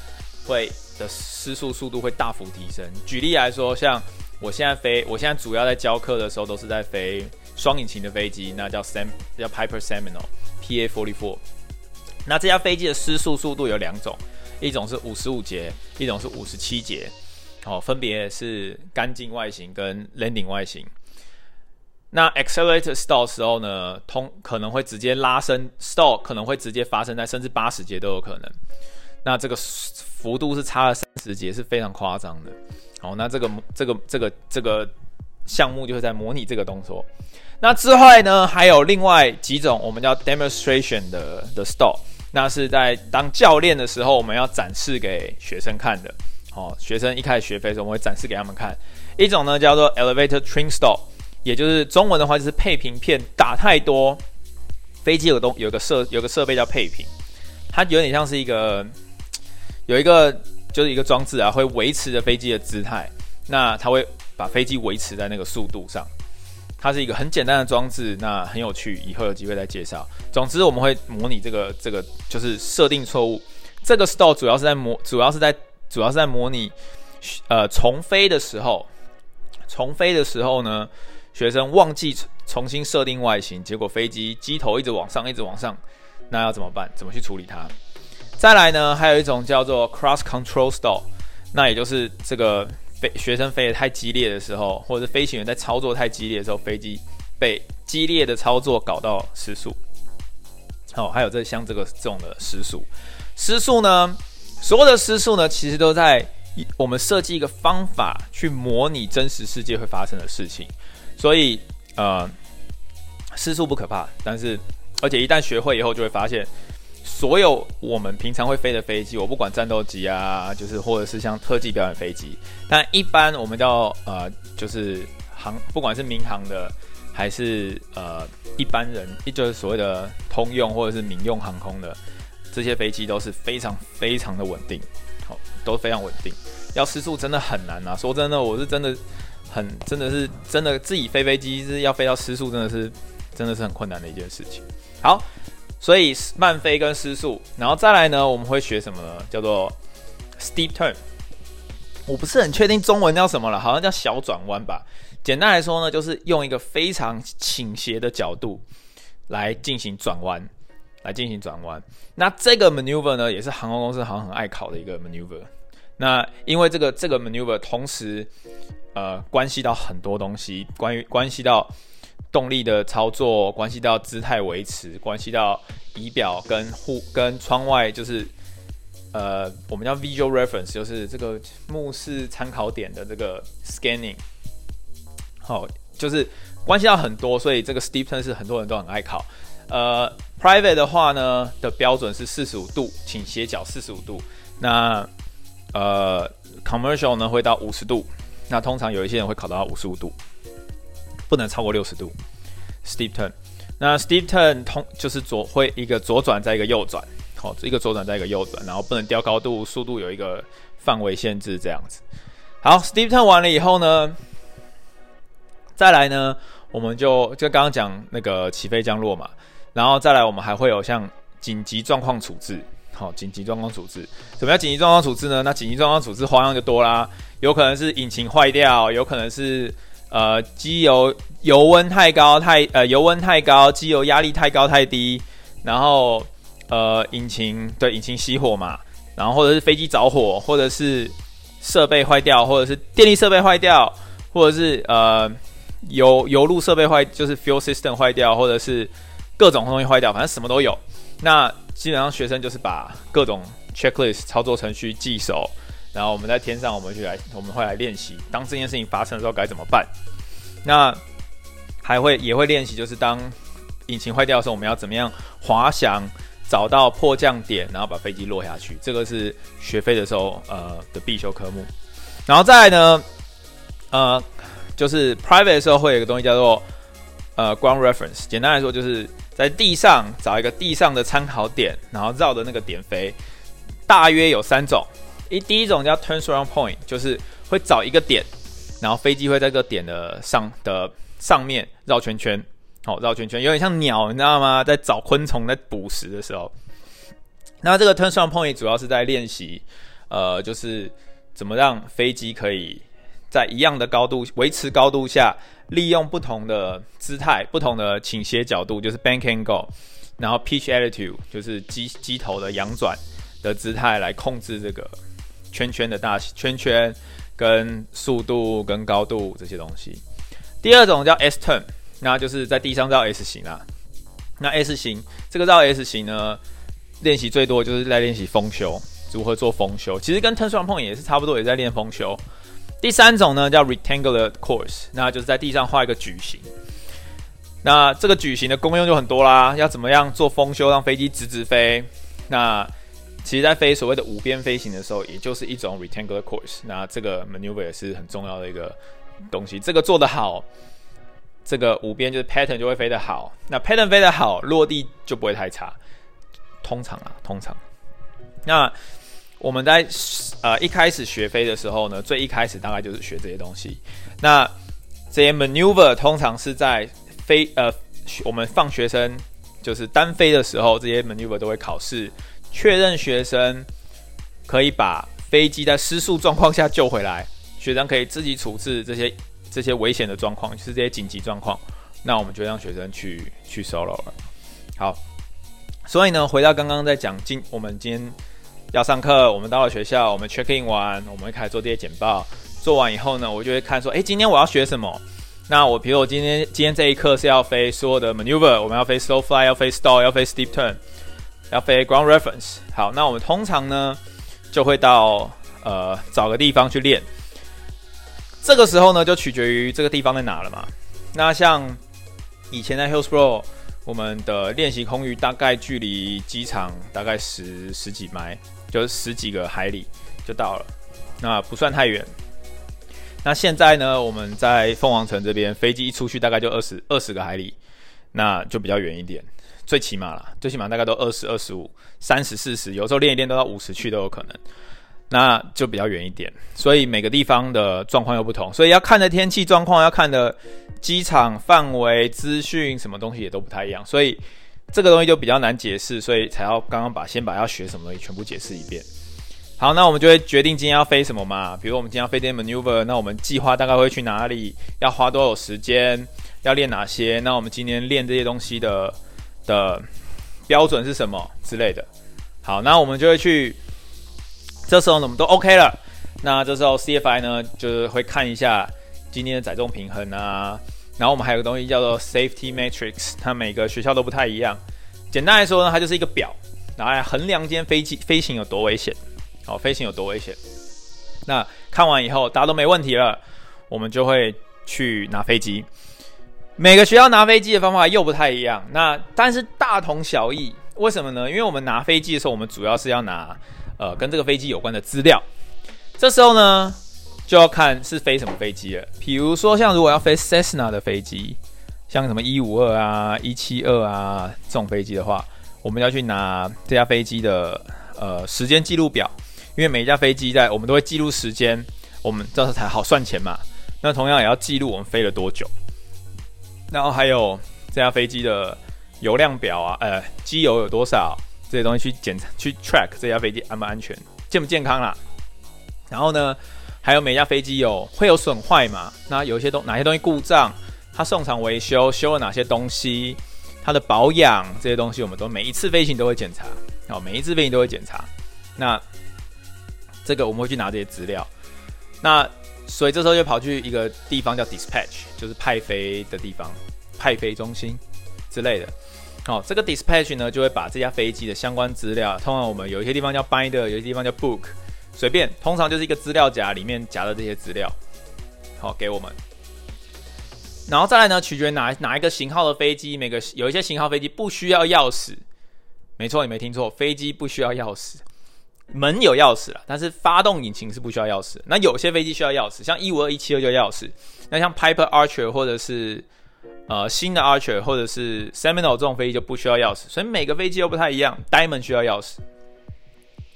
会的失速速度会大幅提升。举例来说，像我现在飞，我现在主要在教课的时候都是在飞双引擎的飞机，那叫 Sem 叫 Piper Seminole PA forty four。那这架飞机的失速速度有两种，一种是五十五节，一种是五十七节，哦，分别是干净外形跟 landing 外形。那 accelerated stall 时候呢，通可能会直接拉升 stall，可能会直接发生在甚至八十节都有可能。那这个幅度是差了三十节，是非常夸张的。好，那这个这个这个这个项目就是在模拟这个动作。那之后呢，还有另外几种我们叫 demonstration 的的 stall。那是在当教练的时候，我们要展示给学生看的。哦，学生一开始学飞的时候，我们会展示给他们看。一种呢叫做 elevator trim stall，也就是中文的话就是配平片打太多。飞机有东有个设有个设备叫配平，它有点像是一个有一个就是一个装置啊，会维持着飞机的姿态。那它会把飞机维持在那个速度上。它是一个很简单的装置，那很有趣，以后有机会再介绍。总之，我们会模拟这个这个就是设定错误。这个 stall 主要是在模，主要是在主要是在模拟呃重飞的时候，重飞的时候呢，学生忘记重新设定外形，结果飞机机头一直往上，一直往上，那要怎么办？怎么去处理它？再来呢，还有一种叫做 cross control stall，那也就是这个。飞学生飞得太激烈的时候，或者是飞行员在操作太激烈的时候，飞机被激烈的操作搞到失速。哦，还有这像这个这种的失速，失速呢，所有的失速呢，其实都在我们设计一个方法去模拟真实世界会发生的事情。所以，呃，失速不可怕，但是而且一旦学会以后，就会发现。所有我们平常会飞的飞机，我不管战斗机啊，就是或者是像特技表演飞机，但一般我们叫呃，就是航，不管是民航的还是呃一般人，就是所谓的通用或者是民用航空的这些飞机都是非常非常的稳定，好，都非常稳定。要失速真的很难啊！说真的，我是真的很真的是真的自己飞飞机是要飞到失速，真的是真的是很困难的一件事情。好。所以慢飞跟失速，然后再来呢，我们会学什么呢？叫做 steep turn。我不是很确定中文叫什么了，好像叫小转弯吧。简单来说呢，就是用一个非常倾斜的角度来进行转弯，来进行转弯。那这个 maneuver 呢，也是航空公司好像很爱考的一个 maneuver。那因为这个这个 maneuver 同时呃关系到很多东西，关于关系到。动力的操作关系到姿态维持，关系到仪表跟护跟窗外，就是呃，我们叫 visual reference，就是这个目视参考点的这个 scanning。好，就是关系到很多，所以这个 steep turn 是很多人都很爱考。呃，private 的话呢的标准是四十五度倾斜角，四十五度。那呃，commercial 呢会到五十度。那通常有一些人会考到五十五度。不能超过六十度，steep turn。那 steep turn 通就是左会一个左转再一个右转，好，一个左转再一个右转，然后不能调高度，速度有一个范围限制这样子。好，steep turn 完了以后呢，再来呢，我们就就刚刚讲那个起飞降落嘛，然后再来我们还会有像紧急状况处置，好，紧急状况处置，什么叫紧急状况处置呢？那紧急状况处置花样就多啦，有可能是引擎坏掉，有可能是。呃，机油油温太高太呃油温太高，机油压力太高太低，然后呃引擎对引擎熄火嘛，然后或者是飞机着火，或者是设备坏掉，或者是电力设备坏掉，或者是呃油油路设备坏，就是 fuel system 坏掉，或者是各种东西坏掉，反正什么都有。那基本上学生就是把各种 checklist 操作程序记熟。然后我们在天上，我们就来，我们会来练习，当这件事情发生的时候该怎么办。那还会也会练习，就是当引擎坏掉的时候，我们要怎么样滑翔，找到迫降点，然后把飞机落下去。这个是学飞的时候呃的必修科目。然后再呢，呃，就是 private 的时候会有一个东西叫做呃 ground reference。简单来说，就是在地上找一个地上的参考点，然后绕着那个点飞。大约有三种。一第一种叫 turns round point，就是会找一个点，然后飞机会在这个点的上的上面绕圈圈，好、哦、绕圈圈，有点像鸟，你知道吗？在找昆虫在捕食的时候。那这个 turn around point 主要是在练习，呃，就是怎么让飞机可以在一样的高度维持高度下，利用不同的姿态、不同的倾斜角度，就是 bank angle，然后 pitch attitude，就是机机头的仰转的姿态来控制这个。圈圈的大圈圈跟速度跟高度这些东西。第二种叫 S turn，那就是在地上绕 S 型啊。那 S 型这个绕 S 型呢，练习最多就是在练习风修，如何做风修。其实跟 turn surround point 也是差不多，也在练风修。第三种呢叫 rectangular course，那就是在地上画一个矩形。那这个矩形的功用就很多啦，要怎么样做风修，让飞机直直飞？那其实在飞所谓的五边飞行的时候，也就是一种 rectangular course。那这个 maneuver 也是很重要的一个东西。这个做得好，这个五边就是 pattern 就会飞得好。那 pattern 飞得好，落地就不会太差。通常啊，通常。那我们在呃一开始学飞的时候呢，最一开始大概就是学这些东西。那这些 maneuver 通常是在飞呃我们放学生就是单飞的时候，这些 maneuver 都会考试，确认学生可以把飞机在失速状况下救回来，学生可以自己处置这些这些危险的状况，就是这些紧急状况。那我们就让学生去去 solo 了。好，所以呢，回到刚刚在讲今我们今天。要上课，我们到了学校，我们 check in 完，我们会开始做这些简报。做完以后呢，我就会看说，诶，今天我要学什么？那我比如我今天今天这一课是要飞所有的 maneuver，我们要飞 slow fly，要飞 stall，要飞 steep turn，要飞 ground reference。好，那我们通常呢就会到呃找个地方去练。这个时候呢就取决于这个地方在哪了嘛。那像以前在 Hillsboro，我们的练习空域大概距离机场大概十十几迈。就是十几个海里就到了，那不算太远。那现在呢，我们在凤凰城这边，飞机一出去大概就二十二十个海里，那就比较远一点，最起码啦，最起码大概都二十二十五、三十四十，有时候练一练都到五十去都有可能，那就比较远一点。所以每个地方的状况又不同，所以要看的天气状况，要看的机场范围、资讯什么东西也都不太一样，所以。这个东西就比较难解释，所以才要刚刚把先把要学什么东西全部解释一遍。好，那我们就会决定今天要飞什么嘛。比如我们今天要飞这些 maneuver，那我们计划大概会去哪里，要花多少时间，要练哪些？那我们今天练这些东西的的标准是什么之类的。好，那我们就会去。这时候呢，我们都 OK 了。那这时候 CFI 呢，就是会看一下今天的载重平衡啊。然后我们还有个东西叫做 Safety Matrix，它每个学校都不太一样。简单来说呢，它就是一个表，拿来衡量今天飞机飞行有多危险。好，飞行有多危险。那看完以后，大家都没问题了，我们就会去拿飞机。每个学校拿飞机的方法又不太一样，那但是大同小异。为什么呢？因为我们拿飞机的时候，我们主要是要拿呃跟这个飞机有关的资料。这时候呢，就要看是飞什么飞机了。比如说，像如果要飞 Cessna 的飞机，像什么一五二啊、一七二啊这种飞机的话，我们要去拿这架飞机的呃时间记录表，因为每一架飞机在我们都会记录时间，我们这样才好算钱嘛。那同样也要记录我们飞了多久，然后还有这架飞机的油量表啊，呃，机油有多少这些东西去检查、去 track 这架飞机安不安全、健不健康啦。然后呢，还有每架飞机有会有损坏嘛？那有一些东哪些东西故障，它送厂维修修了哪些东西，它的保养这些东西，我们都每一次飞行都会检查。好，每一次飞行都会检查。那这个我们会去拿这些资料。那所以这时候就跑去一个地方叫 dispatch，就是派飞的地方，派飞中心之类的。好，这个 dispatch 呢就会把这架飞机的相关资料，通常我们有一些地方叫 binder，有一些地方叫 book。随便，通常就是一个资料夹，里面夹的这些资料，好给我们。然后再来呢，取决于哪哪一个型号的飞机，每个有一些型号飞机不需要钥匙。没错，你没听错，飞机不需要钥匙，门有钥匙了，但是发动引擎是不需要钥匙。那有些飞机需要钥匙，像一五二、一七二就要钥匙。那像 Piper Archer 或者是呃新的 Archer 或者是 Seminole 这种飞机就不需要钥匙。所以每个飞机都不太一样，Diamond 需要钥匙。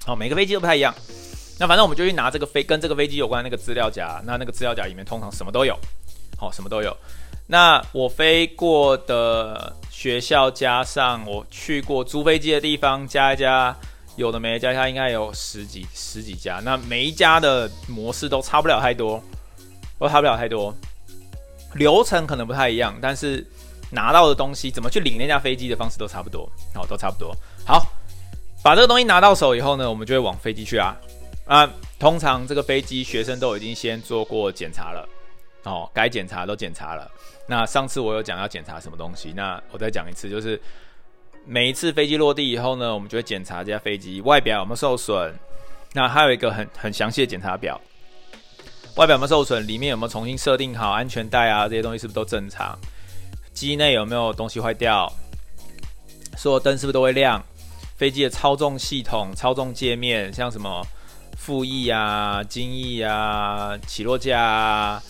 好，每个飞机都不太一样。那反正我们就去拿这个飞跟这个飞机有关的那个资料夹，那那个资料夹里面通常什么都有，好，什么都有。那我飞过的学校加上我去过租飞机的地方加一加，有的没的加一加，应该有十几十几家。那每一家的模式都差不了太多，都差不了太多。流程可能不太一样，但是拿到的东西怎么去领那架飞机的方式都差不多，好，都差不多。好，把这个东西拿到手以后呢，我们就会往飞机去啊。啊，通常这个飞机学生都已经先做过检查了，哦，该检查都检查了。那上次我有讲要检查什么东西，那我再讲一次，就是每一次飞机落地以后呢，我们就会检查这架飞机外表有没有受损。那还有一个很很详细的检查表，外表有没有受损，里面有没有重新设定好安全带啊，这些东西是不是都正常？机内有没有东西坏掉？所有灯是不是都会亮？飞机的操纵系统、操纵界面，像什么副翼啊、襟翼啊、起落架啊、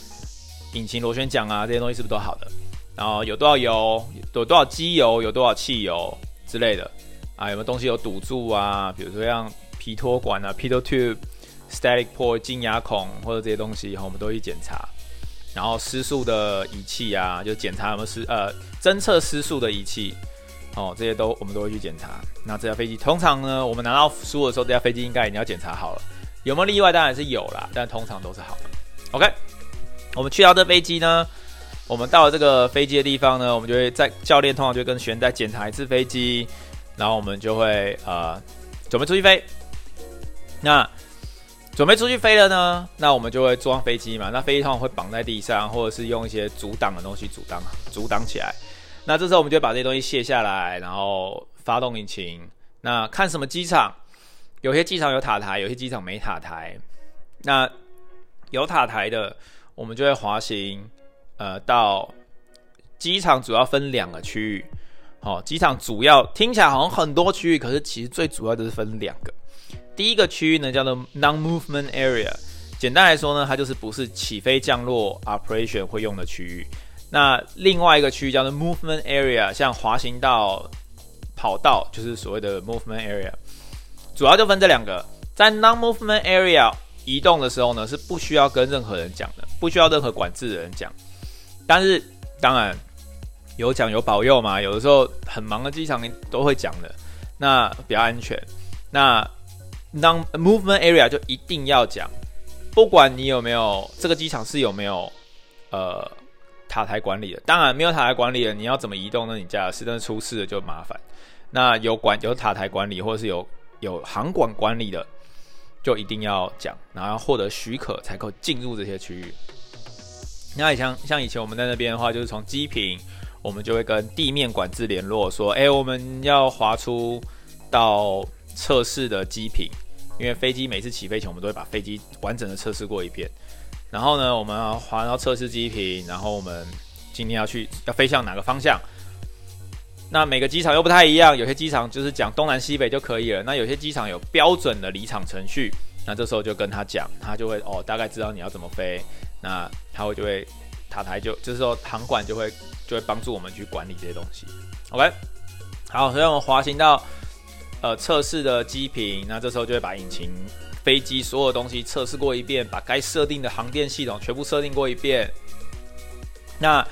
引擎螺旋桨啊，这些东西是不是都好的？然后有多少油，有多少机油，有多少汽油之类的啊？有没有东西有堵住啊？比如说像皮托管啊、pitot tube、static port、进压孔或者这些东西，我们都会去检查。然后失速的仪器啊，就检查有没有失呃侦测失速的仪器，哦，这些都我们都会去检查。那这架飞机通常呢，我们拿到书的时候，这架飞机应该已经要检查好了。有没有例外？当然是有啦，但通常都是好的。OK，我们去到这飞机呢。我们到了这个飞机的地方呢，我们就会在教练通常就跟学员再检查一次飞机，然后我们就会呃准备出去飞。那准备出去飞了呢，那我们就会坐上飞机嘛。那飞机通常会绑在地上，或者是用一些阻挡的东西阻挡阻挡起来。那这时候我们就会把这些东西卸下来，然后发动引擎。那看什么机场，有些机场有塔台，有些机场没塔台。那有塔台的，我们就会滑行。呃，到机场主要分两个区域，好、哦，机场主要听起来好像很多区域，可是其实最主要的是分两个。第一个区域呢叫做 Non-Movement Area，简单来说呢，它就是不是起飞降落 operation 会用的区域。那另外一个区域叫做 Movement Area，像滑行道、跑道，就是所谓的 Movement Area，主要就分这两个。在 Non-Movement Area 移动的时候呢，是不需要跟任何人讲的，不需要任何管制的人讲。但是当然有讲有保佑嘛，有的时候很忙的机场都会讲的，那比较安全。那 non movement area 就一定要讲，不管你有没有这个机场是有没有呃塔台管理的，当然没有塔台管理的，你要怎么移动呢？你家的事，但是出事了就麻烦。那有管有塔台管理或者是有有航管管理的，就一定要讲，然后获得许可才可进入这些区域。那像像以前我们在那边的话，就是从机坪，我们就会跟地面管制联络，说，哎，我们要滑出到测试的机坪，因为飞机每次起飞前，我们都会把飞机完整的测试过一遍。然后呢，我们要滑到测试机坪，然后我们今天要去要飞向哪个方向？那每个机场又不太一样，有些机场就是讲东南西北就可以了，那有些机场有标准的离场程序。那这时候就跟他讲，他就会哦，大概知道你要怎么飞。那他会就会塔台就就是说航管就会就会帮助我们去管理这些东西。OK，好，所以我们滑行到呃测试的机坪，那这时候就会把引擎、飞机所有东西测试过一遍，把该设定的航电系统全部设定过一遍。那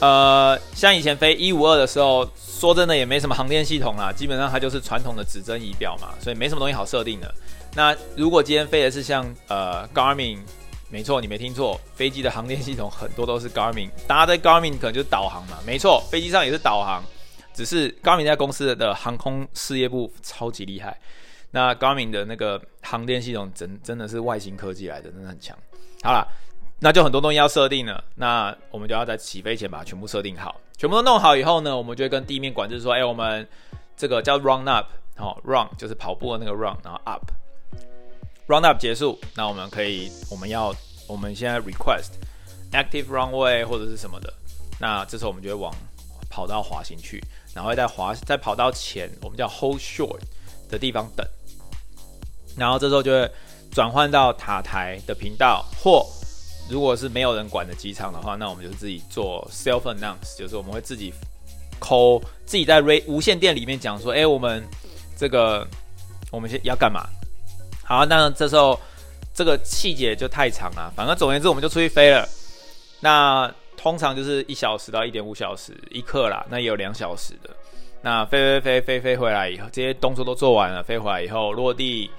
呃，像以前飞一五二的时候，说真的也没什么航电系统啦，基本上它就是传统的指针仪表嘛，所以没什么东西好设定的。那如果今天飞的是像呃 Garmin，没错，你没听错，飞机的航电系统很多都是 Garmin，大家在 Garmin 可能就是导航嘛，没错，飞机上也是导航，只是 Garmin 在公司的航空事业部超级厉害，那 Garmin 的那个航电系统真真的是外星科技来的，真的很强。好了，那就很多东西要设定了，那我们就要在起飞前把它全部设定好，全部都弄好以后呢，我们就会跟地面管制说，哎，我们这个叫 run up，好、哦、run 就是跑步的那个 run，然后 up。Round up 结束，那我们可以，我们要，我们现在 request active runway 或者是什么的，那这时候我们就会往跑道滑行去，然后在滑在跑道前，我们叫 hold short 的地方等，然后这时候就会转换到塔台的频道，或如果是没有人管的机场的话，那我们就自己做 self announce，就是我们会自己 call 自己在 ray 无线电里面讲说，哎，我们这个我们先要干嘛？好，那这时候这个细节就太长了。反正总而言之，我们就出去飞了。那通常就是一小时到一点五小时一课啦。那也有两小时的。那飞飞飞飞飞回来以后，这些动作都做完了，飞回来以后落地，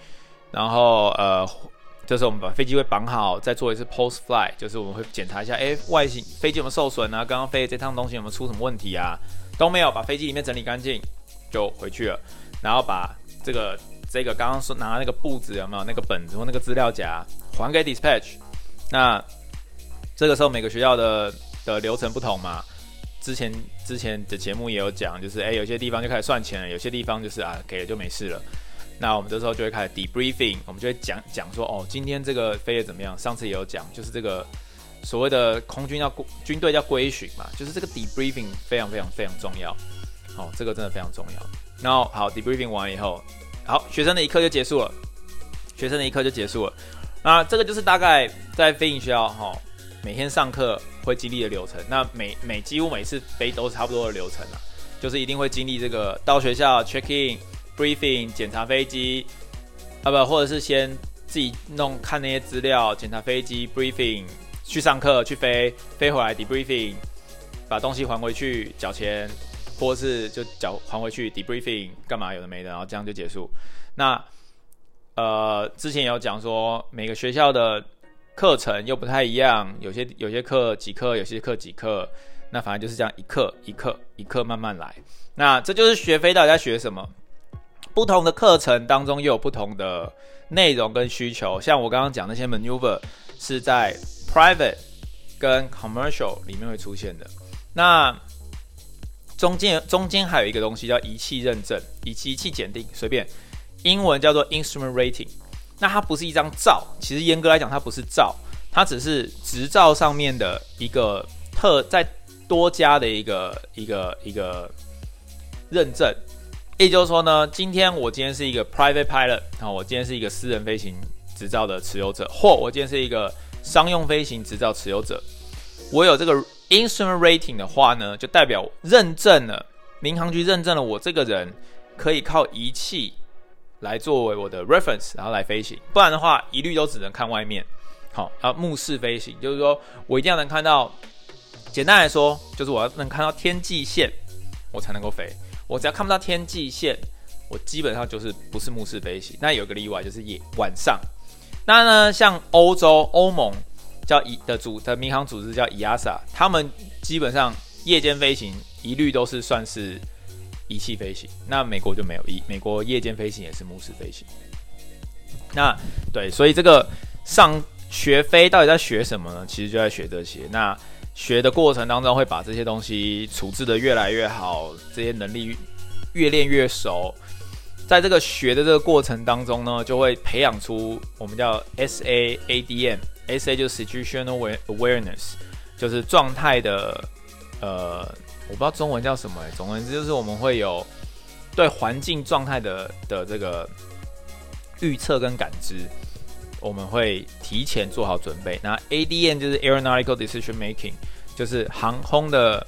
然后呃，这时候我们把飞机会绑好，再做一次 post fly，就是我们会检查一下，哎，外形飞机有没有受损啊？刚刚飞的这趟东西有没有出什么问题啊？都没有，把飞机里面整理干净就回去了。然后把这个。这个刚刚说拿那个簿子有没有那个本子或那个资料夹还给 dispatch？那这个时候每个学校的的流程不同嘛。之前之前的节目也有讲，就是哎有些地方就开始算钱了，有些地方就是啊给了就没事了。那我们这时候就会开始 debriefing，我们就会讲讲说哦今天这个飞得怎么样？上次也有讲，就是这个所谓的空军要军队要归训嘛，就是这个 debriefing 非常非常非常重要。哦，这个真的非常重要。然后好 debriefing 完以后，好，学生的一课就结束了，学生的一课就结束了。那这个就是大概在飞行学校哈，每天上课会经历的流程。那每每几乎每次飞都是差不多的流程了，就是一定会经历这个到学校 check in briefing 检查飞机啊不，或者是先自己弄看那些资料，检查飞机 briefing 去上课去飞飞回来 debriefing 把东西还回去缴钱，或是就缴还回去 debriefing 干嘛有的没的，然后这样就结束。那呃，之前有讲说每个学校的课程又不太一样，有些有些课几课，有些课几课，那反正就是这样一课一课一课慢慢来。那这就是学飞到底在学什么？不同的课程当中又有不同的内容跟需求。像我刚刚讲那些 maneuver 是在 private 跟 commercial 里面会出现的。那中间中间还有一个东西叫仪器认证、仪器仪器检定，随便。英文叫做 instrument rating，那它不是一张照，其实严格来讲它不是照，它只是执照上面的一个特在多加的一个一个一个认证。也就是说呢，今天我今天是一个 private pilot，然后，我今天是一个私人飞行执照的持有者，或我今天是一个商用飞行执照持有者，我有这个 instrument rating 的话呢，就代表认证了，民航局认证了我这个人可以靠仪器。来作为我的 reference，然后来飞行，不然的话，一律都只能看外面。好，啊，目视飞行，就是说我一定要能看到。简单来说，就是我要能看到天际线，我才能够飞。我只要看不到天际线，我基本上就是不是目视飞行。那有个例外，就是夜晚上。那呢，像欧洲欧盟叫以的组的民航组织叫 EASA，他们基本上夜间飞行一律都是算是。仪器飞行，那美国就没有。一美国夜间飞行也是目视飞行。那对，所以这个上学飞到底在学什么呢？其实就在学这些。那学的过程当中会把这些东西处置得越来越好，这些能力越练越熟。在这个学的这个过程当中呢，就会培养出我们叫 SAADM，SA 就是 Situational Awareness，就是状态的呃。我不知道中文叫什么哎，总而言之就是我们会有对环境状态的的这个预测跟感知，我们会提前做好准备。那 ADM 就是 Aeronautical Decision Making，就是航空的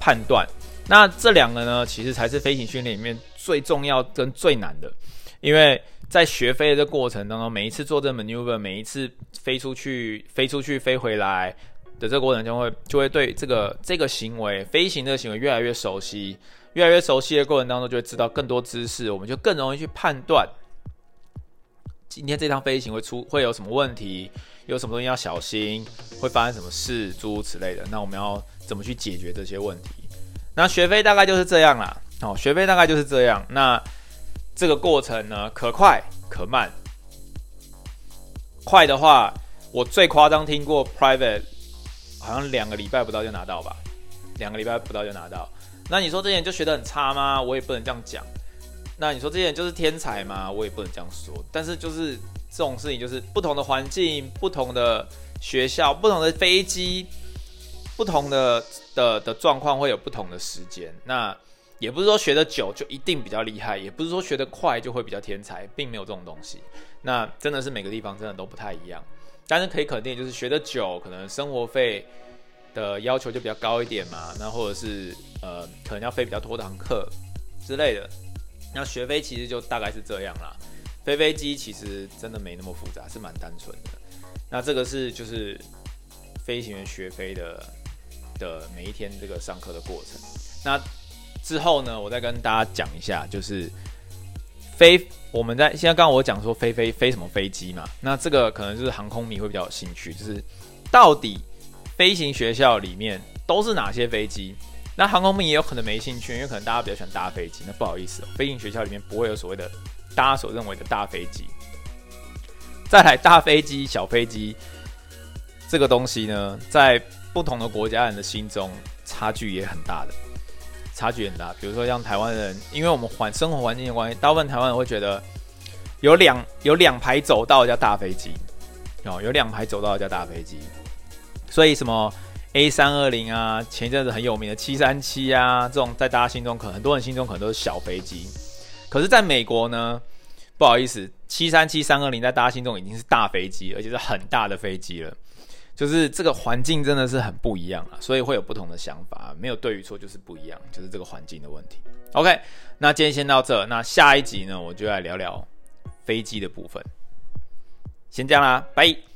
判断。那这两个呢，其实才是飞行训练里面最重要跟最难的，因为在学飞的这过程当中，每一次做这 maneuver，每一次飞出去、飞出去、飞回来。的这个过程就会就会对这个这个行为飞行这个行为越来越熟悉，越来越熟悉的过程当中，就会知道更多知识，我们就更容易去判断今天这趟飞行会出会有什么问题，有什么东西要小心，会发生什么事，诸如此类的。那我们要怎么去解决这些问题？那学飞大概就是这样啦。哦，学费大概就是这样。那这个过程呢，可快可慢。快的话，我最夸张听过 private。好像两个礼拜不到就拿到吧，两个礼拜不到就拿到。那你说这些人就学得很差吗？我也不能这样讲。那你说这些人就是天才吗？我也不能这样说。但是就是这种事情，就是不同的环境、不同的学校、不同的飞机、不同的的的状况会有不同的时间。那也不是说学得久就一定比较厉害，也不是说学得快就会比较天才，并没有这种东西。那真的是每个地方真的都不太一样。但是可以肯定，就是学得久，可能生活费的要求就比较高一点嘛。那或者是呃，可能要飞比较多堂课之类的。那学飞其实就大概是这样啦。飞飞机其实真的没那么复杂，是蛮单纯的。那这个是就是飞行员学飞的的每一天这个上课的过程。那之后呢，我再跟大家讲一下，就是飞。我们在现在刚刚我讲说飞飞飞什么飞机嘛，那这个可能就是航空迷会比较有兴趣，就是到底飞行学校里面都是哪些飞机？那航空迷也有可能没兴趣，因为可能大家比较喜欢大飞机。那不好意思，飞行学校里面不会有所谓的大家所认为的大飞机。再来大飞机、小飞机这个东西呢，在不同的国家人的心中差距也很大的。差距很大，比如说像台湾人，因为我们环生活环境的关系，大部分台湾人会觉得有两有两排走道叫大飞机，哦，有两排走道叫大飞机，所以什么 A 三二零啊，前一阵子很有名的七三七啊，这种在大家心中可能很多人心中可能都是小飞机，可是在美国呢，不好意思，七三七三二零在大家心中已经是大飞机，而且是很大的飞机了。就是这个环境真的是很不一样啊，所以会有不同的想法，没有对与错，就是不一样，就是这个环境的问题。OK，那今天先到这，那下一集呢，我就来聊聊飞机的部分。先这样啦，拜。